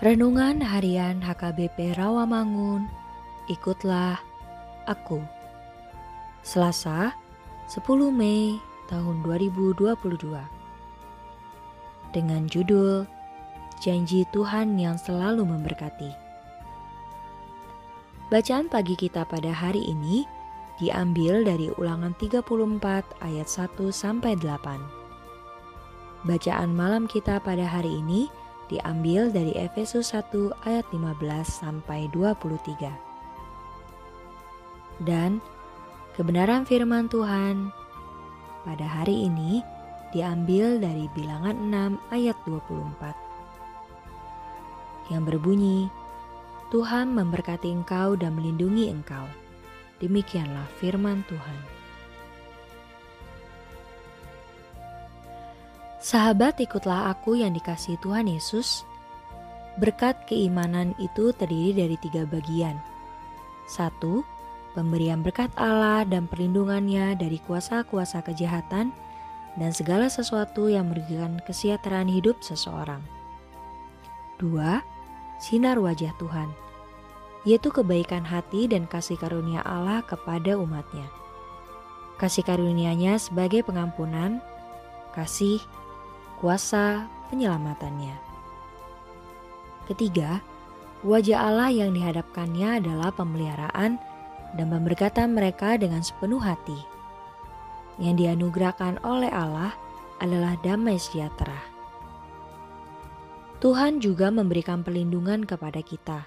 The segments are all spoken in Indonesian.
Renungan Harian HKBP Rawamangun, ikutlah aku. Selasa, 10 Mei tahun 2022. Dengan judul Janji Tuhan yang selalu memberkati. Bacaan pagi kita pada hari ini diambil dari Ulangan 34 ayat 1 sampai 8. Bacaan malam kita pada hari ini diambil dari Efesus 1 ayat 15 sampai 23. Dan kebenaran firman Tuhan pada hari ini diambil dari Bilangan 6 ayat 24. Yang berbunyi, Tuhan memberkati engkau dan melindungi engkau. Demikianlah firman Tuhan. Sahabat, ikutlah aku yang dikasih Tuhan Yesus. Berkat keimanan itu terdiri dari tiga bagian. Satu, pemberian berkat Allah dan perlindungannya dari kuasa-kuasa kejahatan dan segala sesuatu yang merugikan kesejahteraan hidup seseorang. Dua, sinar wajah Tuhan, yaitu kebaikan hati dan kasih karunia Allah kepada umatnya. Kasih karunia-Nya sebagai pengampunan, kasih, kuasa penyelamatannya. Ketiga, wajah Allah yang dihadapkannya adalah pemeliharaan dan pemberkatan mereka dengan sepenuh hati. Yang dianugerahkan oleh Allah adalah damai sejahtera. Tuhan juga memberikan perlindungan kepada kita.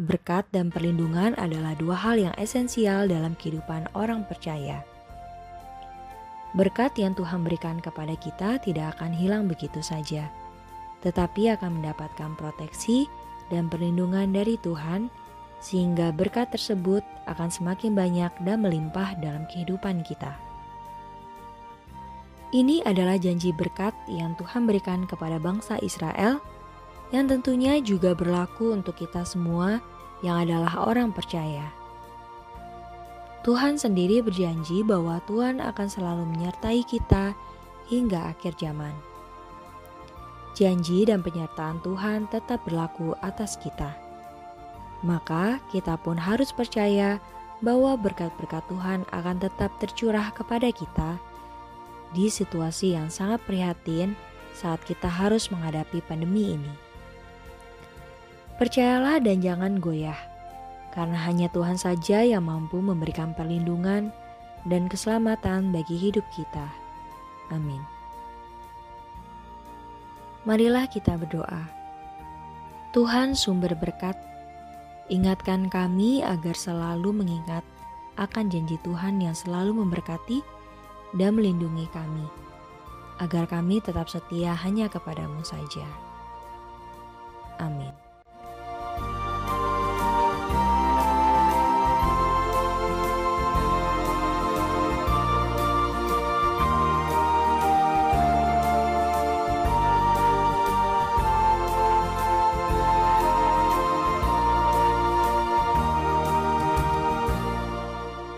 Berkat dan perlindungan adalah dua hal yang esensial dalam kehidupan orang percaya. Berkat yang Tuhan berikan kepada kita tidak akan hilang begitu saja, tetapi akan mendapatkan proteksi dan perlindungan dari Tuhan, sehingga berkat tersebut akan semakin banyak dan melimpah dalam kehidupan kita. Ini adalah janji berkat yang Tuhan berikan kepada bangsa Israel, yang tentunya juga berlaku untuk kita semua yang adalah orang percaya. Tuhan sendiri berjanji bahwa Tuhan akan selalu menyertai kita hingga akhir zaman. Janji dan penyertaan Tuhan tetap berlaku atas kita. Maka kita pun harus percaya bahwa berkat-berkat Tuhan akan tetap tercurah kepada kita di situasi yang sangat prihatin saat kita harus menghadapi pandemi ini. Percayalah dan jangan goyah karena hanya Tuhan saja yang mampu memberikan perlindungan dan keselamatan bagi hidup kita. Amin. Marilah kita berdoa. Tuhan sumber berkat, ingatkan kami agar selalu mengingat akan janji Tuhan yang selalu memberkati dan melindungi kami, agar kami tetap setia hanya kepadamu saja. Amin.